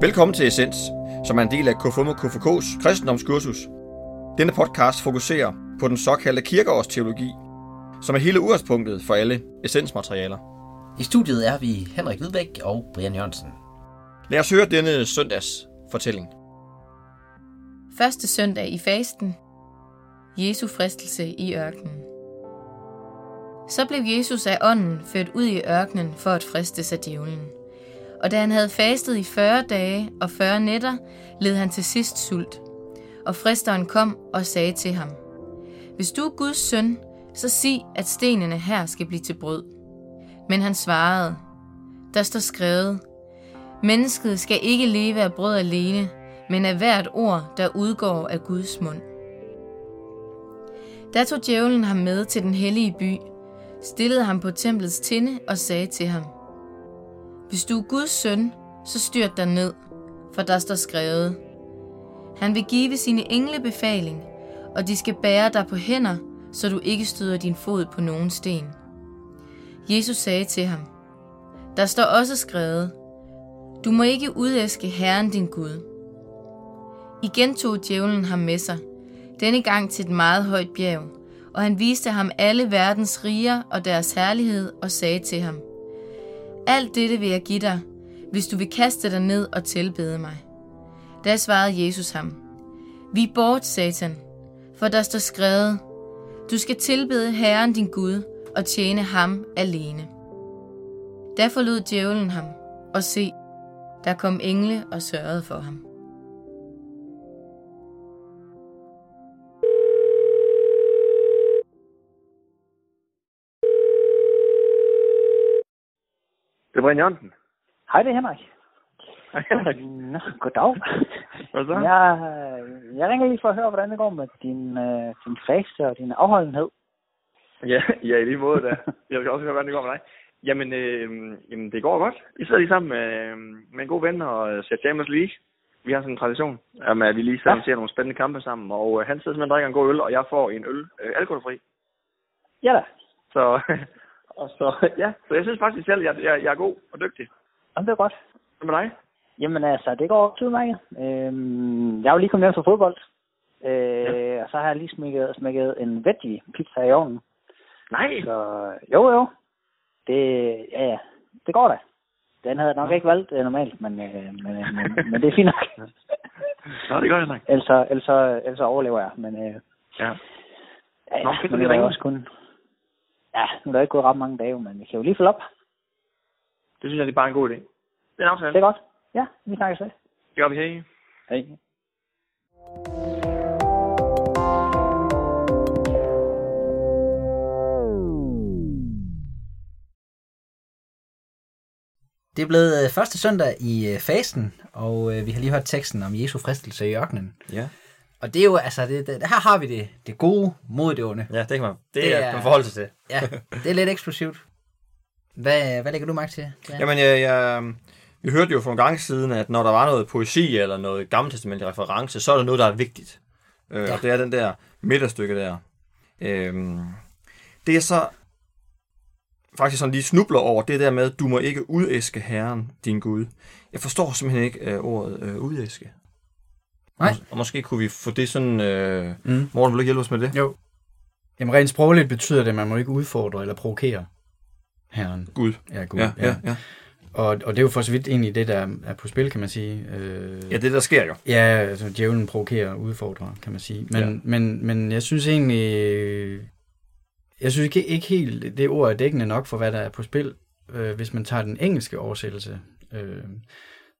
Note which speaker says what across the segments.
Speaker 1: Velkommen til Essens, som er en del af KFUM og KFK's kristendomskursus. Denne podcast fokuserer på den såkaldte kirkeårsteologi, som er hele udgangspunktet for alle essensmaterialer.
Speaker 2: I studiet er vi Henrik Hvidbæk og Brian Jørgensen.
Speaker 1: Lad os høre denne søndags fortælling.
Speaker 3: Første søndag i fasten. Jesu fristelse i ørkenen. Så blev Jesus af ånden ført ud i ørkenen for at fristes af djævlen. Og da han havde fastet i 40 dage og 40 nætter, led han til sidst sult. Og fristeren kom og sagde til ham, Hvis du er Guds søn, så sig, at stenene her skal blive til brød. Men han svarede, Der står skrevet, Mennesket skal ikke leve af brød alene, men af hvert ord, der udgår af Guds mund. Da tog djævlen ham med til den hellige by, stillede ham på templets tinde og sagde til ham, hvis du er Guds søn, så styrt dig ned, for der står skrevet, Han vil give sine engle befaling, og de skal bære dig på hænder, så du ikke støder din fod på nogen sten. Jesus sagde til ham, Der står også skrevet, Du må ikke udæske Herren din Gud. Igen tog djævlen ham med sig, denne gang til et meget højt bjerg, og han viste ham alle verdens riger og deres herlighed og sagde til ham, alt dette vil jeg give dig, hvis du vil kaste dig ned og tilbede mig. Da svarede Jesus ham, Vi bort, Satan, for der står skrevet, Du skal tilbede Herren din Gud og tjene ham alene. Da forlod djævlen ham, og se, der kom engle og sørgede for ham.
Speaker 1: Det er Brian Jørgensen.
Speaker 4: Hej, det er Henrik.
Speaker 1: Hej Henrik.
Speaker 4: Nå, goddag.
Speaker 1: Hvad så?
Speaker 4: Jeg, jeg ringer lige for at høre, hvordan det går med din, øh, din faste og din afholdenhed.
Speaker 1: Ja, ja, i lige måde da. Jeg vil også høre, hvordan det går med dig. Jamen, øh, jamen det går godt. Vi sidder lige sammen med, med en god ven og ser Champions League. Vi har sådan en tradition, om at vi lige sidder
Speaker 4: Ja.
Speaker 1: ser nogle spændende kampe sammen. Og øh, han sidder simpelthen og drikker en god øl, og jeg får en øl øh, alkoholfri.
Speaker 4: Ja da,
Speaker 1: Så, og så, ja, så jeg synes faktisk selv, at jeg, jeg, jeg er god og dygtig.
Speaker 4: Jamen, det er godt.
Speaker 1: Hvad med dig?
Speaker 4: Jamen altså, det går også udmærket. Øhm, jeg er jo lige kommet hjem fra fodbold. Øh,
Speaker 1: Ja.
Speaker 4: Og så har jeg lige smækket, smækket en veggie pizza i ovnen.
Speaker 1: Nej.
Speaker 4: Så jo, jo. Det, ja, ja, det går da. Den havde jeg nok ikke valgt øh, normalt, men, øh, men, øh, men, men det er fint nok.
Speaker 1: Nå, det er godt, Henrik.
Speaker 4: ellers, ellers, ellers overlever jeg, men øh,
Speaker 1: Ja.
Speaker 4: Ja,
Speaker 1: Nå,
Speaker 4: ja,
Speaker 1: fedt,
Speaker 4: nu
Speaker 1: at vi
Speaker 4: er også kun... Ja, nu er der ikke gået ret mange dage, men vi kan jo lige følge op.
Speaker 1: Det synes jeg, det er bare en god idé. Det er en aftale.
Speaker 4: Det er godt. Ja, vi snakkes ved.
Speaker 1: Det gør vi her.
Speaker 4: Hej.
Speaker 2: Det er blevet øh, første søndag i øh, fasten, og øh, vi har lige hørt teksten om Jesu fristelse i ørkenen.
Speaker 5: Ja.
Speaker 2: Og det er jo, altså, det, det, her har vi det, det gode mod det onde.
Speaker 5: Ja, det kan man. Det,
Speaker 2: Det er-
Speaker 5: er, man forholde sig til.
Speaker 2: Ja, det er lidt eksplosivt. Hvad, hvad lægger du mærke til? Ja.
Speaker 5: Jamen, jeg, jeg, vi hørte jo for en gang siden, at når der var noget poesi eller noget gammeltestamentlig reference, så er der noget, der er vigtigt. Øh,
Speaker 2: Ja.
Speaker 5: Og det er den der midterstykke der. Øhm, det er så faktisk sådan lige snubler over, det der med, du må ikke udæske Herren, din Gud. Jeg forstår simpelthen ikke øh, ordet øh, udæske.
Speaker 2: Nej.
Speaker 5: Og, måske kunne vi få det sådan... Øh,
Speaker 6: Mm.
Speaker 5: Morten, vil du ikke hjælpe os med det?
Speaker 6: Jo. Jamen rent sprogligt betyder det, at man må ikke udfordre eller provokere herren.
Speaker 5: Gud.
Speaker 6: Ja, Gud.
Speaker 5: Ja, ja, ja.
Speaker 6: Og, og det er jo for så vidt egentlig det, der er på spil, kan man sige. Øh,
Speaker 5: Ja, det der sker jo.
Speaker 6: Ja, altså djævlen provokerer og udfordrer, kan man sige. Men,
Speaker 5: Ja.
Speaker 6: ja. men, men jeg synes egentlig, jeg synes ikke, ikke helt, det ord er dækkende nok for, hvad der er på spil. Øh, hvis man tager den engelske oversættelse, øh,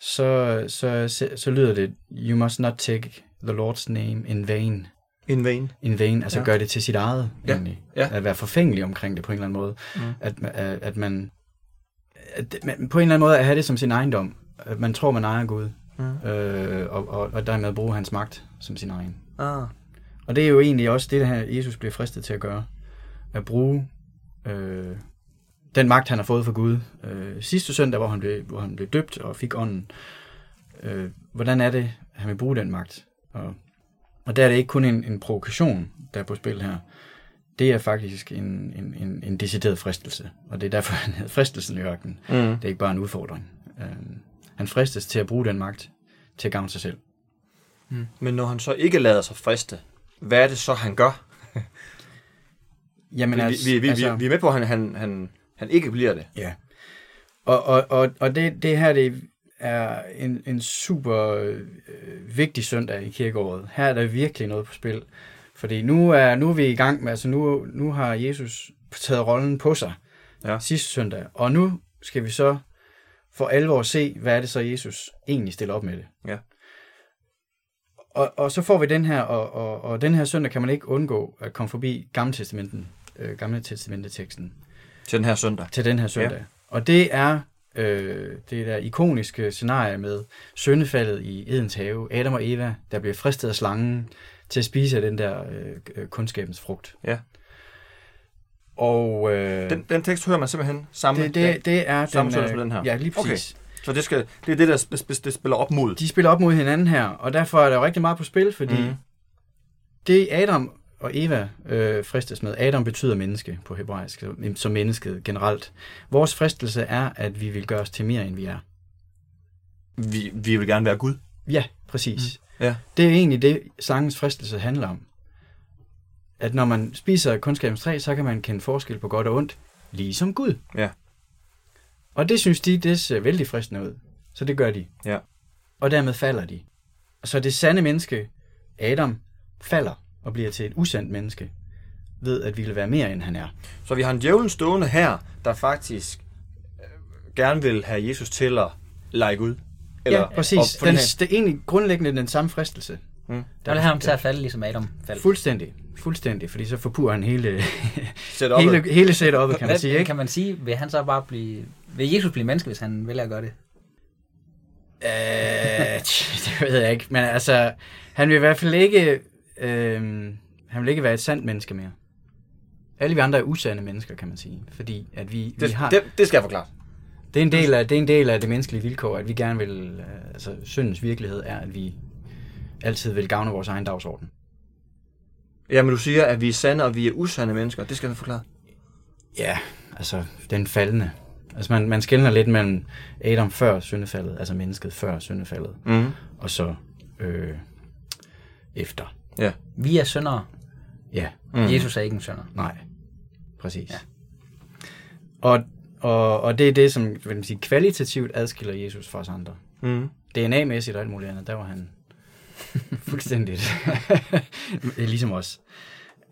Speaker 6: så, så, så, så lyder det, you must not take the Lord's name in vain.
Speaker 5: In vain.
Speaker 6: In vain, altså
Speaker 5: Ja.
Speaker 6: gøre det til sit eget,
Speaker 5: Ja,
Speaker 6: egentlig.
Speaker 5: ja.
Speaker 6: At være forfængelig omkring det på en eller anden måde.
Speaker 5: Mm.
Speaker 6: At, at, at man at, man- på en eller anden måde at have det som sin ejendom. At man tror, man ejer Gud.
Speaker 5: Mm.
Speaker 6: Øh, og, og, og dermed bruge hans magt som sin egen.
Speaker 5: Ah.
Speaker 6: Og det er jo egentlig også det, her Jesus bliver fristet til at gøre. At bruge øh, den magt, han har fået fra Gud. Øh, sidste søndag, hvor han, blev, hvor han blev døbt og fik ånden. Øh, hvordan er det, han vil bruge den magt? Og, og der er det ikke kun en, en provokation, der er på spil her. Det er faktisk en, en, en, en decideret fristelse. Og det er derfor, han hedder fristelsen i ørkenen.
Speaker 5: Mm.
Speaker 6: Det er ikke bare en udfordring. Øh, Han fristes til at bruge den magt til at gavne sig selv.
Speaker 5: Men når han så ikke lader sig friste, hvad er det så, han gør?
Speaker 6: Jamen,
Speaker 5: Vi, vi, vi, vi, vi er med på, at han, han, han, han ikke bliver det.
Speaker 6: Ja. Og, og, og, og det, det her det er en, en super øh, vigtig søndag i kirkeåret. Her er der virkelig noget på spil. Fordi nu er, nu er vi i gang med, altså nu, nu har Jesus taget rollen på sig
Speaker 5: Ja.
Speaker 6: sidste søndag. Og nu skal vi så for alvor se, hvad er det så, Jesus egentlig stiller op med det.
Speaker 5: Ja.
Speaker 6: Og, og så får vi den her, og, og, og den her søndag kan man ikke undgå at komme forbi Gamle Testamenten, øh, Gamle Testamenteteksten
Speaker 5: Til den her søndag.
Speaker 6: til den her søndag. Ja. Og det er øh, det der ikoniske scenarie med syndefaldet i Edens have, Adam og Eva, der bliver fristet af slangen til at spise af den der øh, kundskabens frugt.
Speaker 5: Ja.
Speaker 6: Og øh,
Speaker 5: Den, den tekst hører man simpelthen samme
Speaker 6: det, det, det er
Speaker 5: Samme
Speaker 6: den, øh,
Speaker 5: som den her?
Speaker 6: Ja, lige præcis.
Speaker 5: Så det, skal, det er det, der sp- sp- det spiller op mod.
Speaker 6: De spiller op mod hinanden her, og derfor er der jo rigtig meget på spil, fordi mm. det Adam og Eva øh, fristes med, Adam betyder menneske på hebraisk, som- som mennesket generelt. Vores fristelse er, at vi vil gøre os til mere, end vi er.
Speaker 5: Vi, vi vil gerne være Gud.
Speaker 6: Ja, præcis.
Speaker 5: Mm. Ja.
Speaker 6: Det er egentlig det, slangens fristelse handler om. At når man spiser kundskabens træ, så kan man kende forskel på godt og ondt, ligesom Gud.
Speaker 5: Ja.
Speaker 6: Og det synes de, det ser vældig fristende ud. Så det gør de.
Speaker 5: Ja.
Speaker 6: Og dermed falder de. Så det sande menneske, Adam, falder og bliver til et usandt menneske, ved at ville være mere, end han er.
Speaker 5: Så vi har en djævlen stående her, der faktisk øh, gerne vil have Jesus til at lege Gud.
Speaker 6: ja, præcis. Den, det er egentlig grundlæggende den samme fristelse.
Speaker 5: Mm.
Speaker 2: Der vil have ham til at falde, ligesom Adam faldt.
Speaker 6: Fuldstændig. Fuldstændig, fordi så forpurer han hele, hele, hele setup'et, kan man sige. Ikke?
Speaker 2: Kan man sige, vil han så bare blive... Vil Jesus blive menneske, hvis han vælger at gøre det?
Speaker 6: Øh, det ved jeg ikke, men altså, han vil i hvert fald ikke, øh, han vil ikke være et sandt menneske mere. Alle vi andre er usande mennesker, kan man sige, fordi at vi, vi
Speaker 5: Det,
Speaker 6: har,
Speaker 5: det, det skal jeg forklare.
Speaker 6: det, er en del af, det er en del af det menneskelige vilkår, at vi gerne vil, øh, altså syndens virkelighed er, at vi altid vil gavne vores egen dagsorden.
Speaker 5: Jamen, du siger, at vi er sande, og vi er usande mennesker. Det skal jeg forklare.
Speaker 6: Ja, altså den faldende. Altså man, man skældner lidt mellem Adam før syndefaldet, altså mennesket før syndefaldet,
Speaker 5: Mm.
Speaker 6: og så øh, efter.
Speaker 5: Ja.
Speaker 2: Vi er syndere.
Speaker 6: Ja,
Speaker 2: Mm. Jesus er ikke en synder.
Speaker 6: Nej, præcis.
Speaker 2: Ja.
Speaker 6: Og, og, og det er det, som vil man sige, kvalitativt adskiller Jesus fra os andre.
Speaker 5: Mm.
Speaker 6: DNA-mæssigt og alt muligt andet, der var han fuldstændigt ligesom os.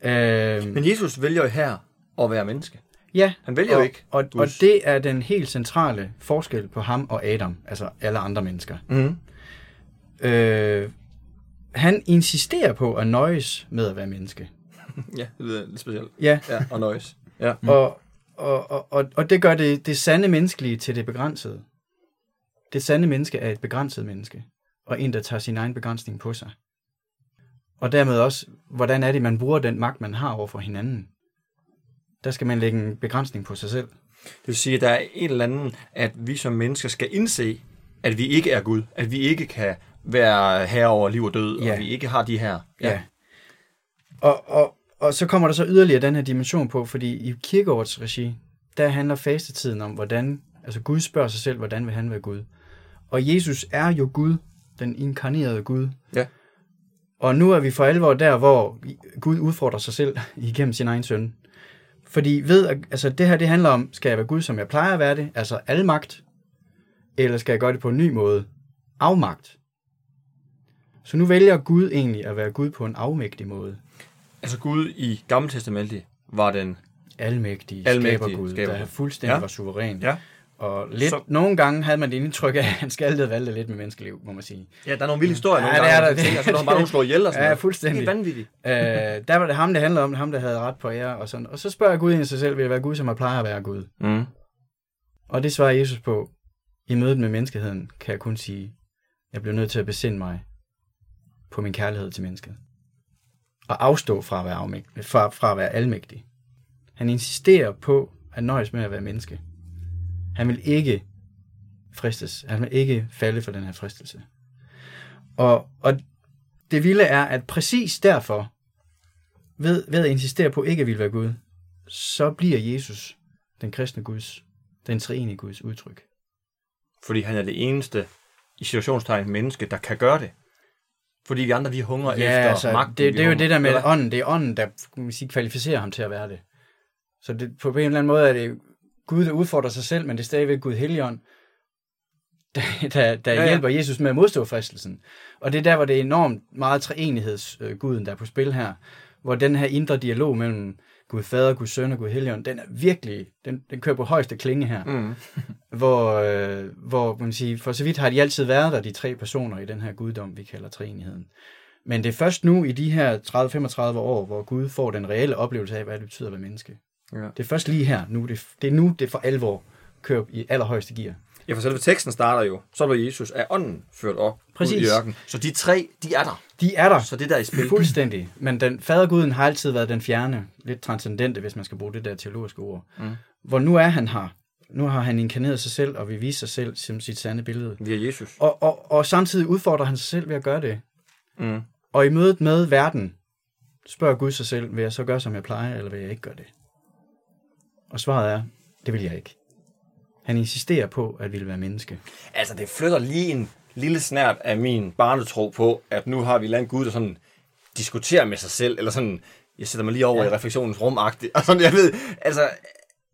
Speaker 6: Øh,
Speaker 5: Men Jesus vælger jo her at være menneske.
Speaker 6: ja,
Speaker 5: Han vælger
Speaker 6: og,
Speaker 5: jo ikke
Speaker 6: Og, og det er den helt centrale forskel på ham og Adam, altså alle andre mennesker.
Speaker 5: Mm.
Speaker 6: Øh, han insisterer på at nøjes med at være menneske.
Speaker 5: Ja, det lyder lidt specielt.
Speaker 6: Ja,
Speaker 5: Ja, og nøjes. Ja.
Speaker 6: Mm. Og, og, og, og, og det gør det, det sande menneskelige til det begrænsede. Det sande menneske er et begrænset menneske, og en, der tager sin egen begrænsning på sig. Og dermed også, hvordan er det, man bruger den magt, man har over for hinanden. Der skal man lægge en begrænsning på sig selv.
Speaker 5: Det vil sige, at der er en eller anden, at vi som mennesker skal indse, at vi ikke er Gud. At vi ikke kan være herre over liv og død,
Speaker 6: Ja.
Speaker 5: og vi ikke har de her.
Speaker 6: Ja. Og, og, og så kommer der så yderligere den her dimension på, fordi i kirkeårets regi, der handler fastetiden om, hvordan, altså Gud spørger sig selv, hvordan vil han være Gud. Og Jesus er jo Gud, den inkarnerede Gud.
Speaker 5: Ja.
Speaker 6: Og nu er vi for alvor der, hvor Gud udfordrer sig selv igennem sin egen søn. Fordi ved, at- altså det her, det handler om, skal jeg være Gud, som jeg plejer at være det, altså almagt, eller skal jeg gøre det på en ny måde, afmagt. Så nu vælger Gud egentlig at være Gud på en afmægtig måde.
Speaker 5: Altså Gud i Gamle Testamentet var den...
Speaker 6: Almægtig,
Speaker 5: Almægtig
Speaker 6: skabergud,
Speaker 5: skabergud.
Speaker 6: der fuldstændig
Speaker 5: Ja.
Speaker 6: var suveræn.
Speaker 5: Ja.
Speaker 6: Og lidt,
Speaker 5: Så-
Speaker 6: nogle gange havde man det indtryk af, at han skaldede valgte lidt med menneskeliv, må man sige.
Speaker 5: Ja, der er nogle vilde historier
Speaker 6: Ja,
Speaker 5: nogle
Speaker 6: det
Speaker 5: gange,
Speaker 6: er
Speaker 5: hvor
Speaker 6: der.
Speaker 5: tænker, så er der bare nogen slår ihjel og sådan
Speaker 6: Ja,
Speaker 5: noget.
Speaker 6: fuldstændig.
Speaker 5: Det er vanvittigt.
Speaker 6: øh, der var det ham, det handlede om, ham der havde ret på ære og sådan. Og så spørger Gud ind i sig selv, vil jeg være Gud, som jeg plejer at være Gud?
Speaker 5: Mm.
Speaker 6: Og det svarer Jesus på, i mødet med menneskeheden, kan jeg kun sige, jeg bliver nødt til at besinde mig på min kærlighed til mennesket. Og afstå fra at være, afmægtig, fra, fra at være almægtig. Han insisterer på at nøjes med at være menneske. Han vil ikke fristes. Han vil ikke falde for den her fristelse. Og, og det vilde er, at præcis derfor, ved, ved at insistere på ikke at ville være Gud, så bliver Jesus den kristne Guds, den treenige Guds udtryk.
Speaker 5: Fordi han er det eneste, i situationstegn menneske, der kan gøre det. Fordi vi andre, vi hungrer
Speaker 6: Ja,
Speaker 5: efter
Speaker 6: altså,
Speaker 5: magten.
Speaker 6: det, det er jo det der med ånden. Det er ånden, der kan man sige, kvalificerer ham til at være det. Så det, på en eller anden måde er det Gud, der udfordrer sig selv, men det er stadigvæk Gud Helligånd, der, der, der
Speaker 5: ja.
Speaker 6: ja. hjælper Jesus med at modstå fristelsen. Og det er der, hvor det er enormt meget treenigheds-guden, der er på spil her. Hvor den her indre dialog mellem Gud Fader, Gud Søn og Gud Helligånd, den er virkelig, den, den kører på højeste klinge her.
Speaker 5: Mm.
Speaker 6: hvor, øh, hvor man siger, for så vidt har de altid været der, de tre personer i den her guddom, vi kalder treenigheden. Men det er først nu i de her 30-35 år, hvor Gud får den reelle oplevelse af, hvad det betyder at være menneske.
Speaker 5: Ja.
Speaker 6: Det er først lige her, nu, det, det er nu, det for alvor kører i allerhøjeste gear.
Speaker 5: Ja, for selve teksten starter jo, så blev Jesus af ånden ført op
Speaker 6: Præcis.
Speaker 5: ud i ørken. Så de tre, de er der.
Speaker 6: De er der
Speaker 5: Så det der er i spil.
Speaker 6: fuldstændig, men den faderguden har altid været den fjerne, lidt transcendente, hvis man skal bruge det der teologiske ord.
Speaker 5: Mm.
Speaker 6: Hvor nu er han her. Nu har han inkarneret sig selv, og vil vise sig selv som sit sande billede.
Speaker 5: Via Jesus.
Speaker 6: Og, og, og samtidig udfordrer han sig selv ved at gøre det.
Speaker 5: Mm.
Speaker 6: Og i mødet med verden, spørger Gud sig selv, vil jeg så gøre, som jeg plejer, eller vil jeg ikke gøre det? Og svaret er, det vil jeg ikke. Han insisterer på, at ville være menneske.
Speaker 5: Altså, det flytter lige en lille snært af min barnetro på, at nu har vi en anden Gud, der sådan diskuterer med sig selv, eller sådan, jeg sætter mig lige over ja. i refleksionens rum og sådan, jeg ved, altså,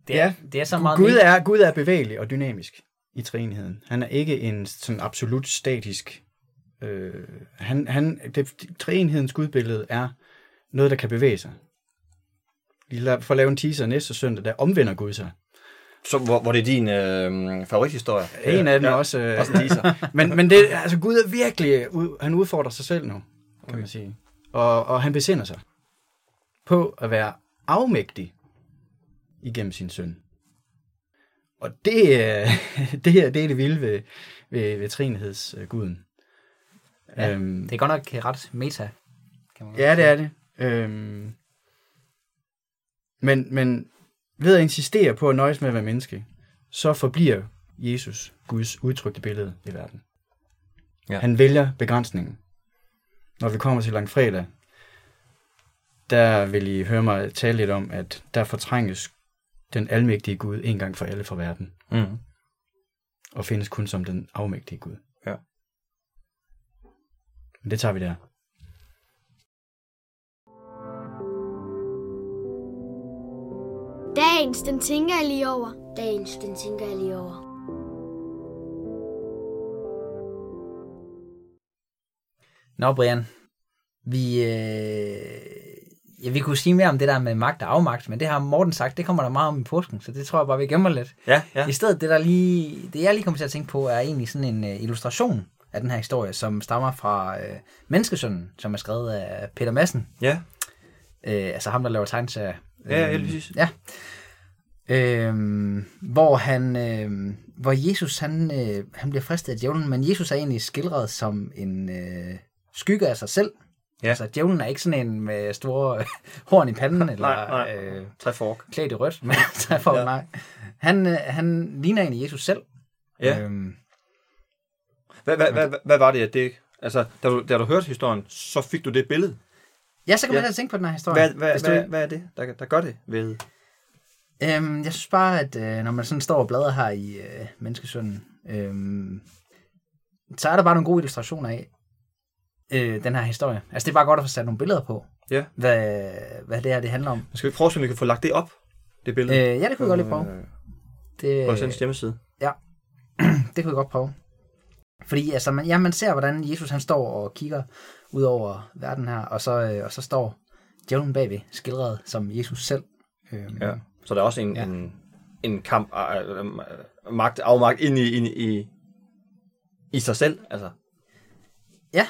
Speaker 2: Det er,
Speaker 6: Ja.
Speaker 2: det er så meget...
Speaker 6: Gud er, Gud er bevægelig og dynamisk i træenigheden. Han er ikke en sådan absolut statisk... Øh, han, han, det, treenighedens gudbillede er noget, der kan bevæge sig. La- får lave en teaser næste søndag, der omvender Gud sig.
Speaker 5: Så, hvor, hvor det er din øh, favorithistorie.
Speaker 6: En af dem
Speaker 5: ja.
Speaker 6: også. Øh,
Speaker 5: Også en teaser.
Speaker 6: men, men det, altså Gud er virkelig, han udfordrer sig selv nu, kan man sige. Og, og han besinder sig på at være afmægtig igennem sin søn. Og det, er- det her, det er det vilde ved, ved, ved trinighedsguden.
Speaker 2: Ja,
Speaker 6: øhm,
Speaker 2: Det er godt nok ret meta, kan man godt
Speaker 6: Ja, det er det. Øhm, men, men ved at insistere på at nøjes med at være menneske, så forbliver Jesus Guds udtrykte billede i verden.
Speaker 5: Ja.
Speaker 6: Han vælger begrænsningen. Når vi kommer til langfredag, der vil I høre mig tale lidt om, at der fortrænges den almægtige Gud en gang for alle fra verden,
Speaker 5: Mm.
Speaker 6: og findes kun som den afmægtige Gud.
Speaker 5: Ja.
Speaker 6: Men det tager vi der.
Speaker 7: Dagens, den tænker jeg lige over. Dagens, den tænker jeg lige over.
Speaker 2: Nå, Brian. Vi, øh, ja, vi kunne sige mere om det der med magt og afmagt, men det har Morten sagt, det kommer der meget om i påsken, så det tror jeg bare, vi gemmer lidt.
Speaker 5: Ja, ja.
Speaker 2: I stedet, det, der lige, det jeg lige kommer til at tænke på, er egentlig sådan en uh, illustration af den her historie, som stammer fra uh, Menneskesønnen, som er skrevet af Peter Madsen.
Speaker 5: Ja,
Speaker 2: Uh, altså ham, der laver tegneserier.
Speaker 5: ja, ja,
Speaker 2: Øhm,
Speaker 5: lige præcis.
Speaker 2: Ja. Øhm, hvor han, øhm, hvor Jesus han, øh, han bliver fristet af djævlen, men Jesus er egentlig skildret som en øh, skygge af sig selv.
Speaker 5: Ja.
Speaker 2: Altså djævlen er ikke sådan en med store øh, horn i panden, eller
Speaker 5: Nej, nej.
Speaker 2: Øh, klædt i rødt, men for,
Speaker 5: Ja.
Speaker 2: nej. Han, øh, han ligner egentlig Jesus selv.
Speaker 5: Ja.
Speaker 2: Øhm,
Speaker 5: Hvad, hvad, hvad, hvad var det, at det... Altså, da du, da du hørte historien, så fik du det billede.
Speaker 2: ja, så kan man
Speaker 5: Ja.
Speaker 2: tænke på den her historie.
Speaker 5: Hvad, hvad, hvad, hvad er det, der, der gør det ved...
Speaker 2: Øhm, jeg synes bare, at øh, når man sådan står og bladrer her i øh, Menneskesønnen, øhm, så er der bare nogle gode illustrationer af øh, den her historie. Altså det er bare godt at få sat nogle billeder på,
Speaker 5: Ja.
Speaker 2: hvad, hvad det her det handler om.
Speaker 5: Skal vi prøve, om vi kan få lagt det op, det billede?
Speaker 2: Øh, ja, det kunne vi godt lige prøve.
Speaker 5: Øh,
Speaker 2: Det,
Speaker 5: På Sens hjemmeside.
Speaker 2: det kunne vi godt prøve. Fordi altså, man, ja, man ser, hvordan Jesus han står og kigger ud over verden her, og så, øh, og så står djævlen bagved, skildret som Jesus selv. Øhm,
Speaker 5: Ja. Så der er også en, ja.
Speaker 2: Ja.
Speaker 5: en, en kamp, øh, øh, magt, afmagt ind i, ind i, i sig selv. Altså,
Speaker 2: ja.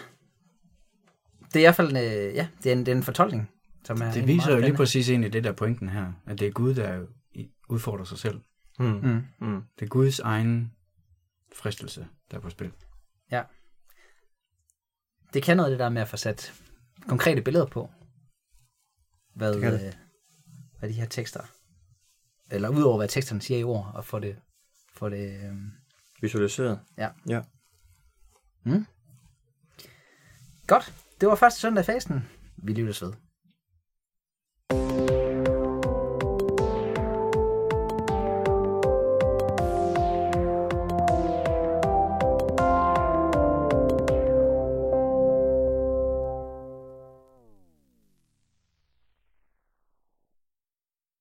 Speaker 2: Det er i hvert fald øh, ja, det er, en, det er en fortolkning, som er
Speaker 6: Det viser jo lige præcis ind i det der pointen her, at det er Gud, der udfordrer sig selv.
Speaker 5: mm.
Speaker 2: Mm.
Speaker 5: Mm.
Speaker 6: Det er Guds egen fristelse, der er på spil.
Speaker 2: det kan noget det der med at få sat konkrete billeder på, hvad,
Speaker 5: Det det.
Speaker 2: øh, hvad de her tekster, eller udover hvad teksterne siger i ord, og få det, få det øh,
Speaker 5: Visualiseret.
Speaker 2: ja.
Speaker 5: Ja.
Speaker 2: Mm. Godt, det var første søndag i fasten. Vi lyttes ved.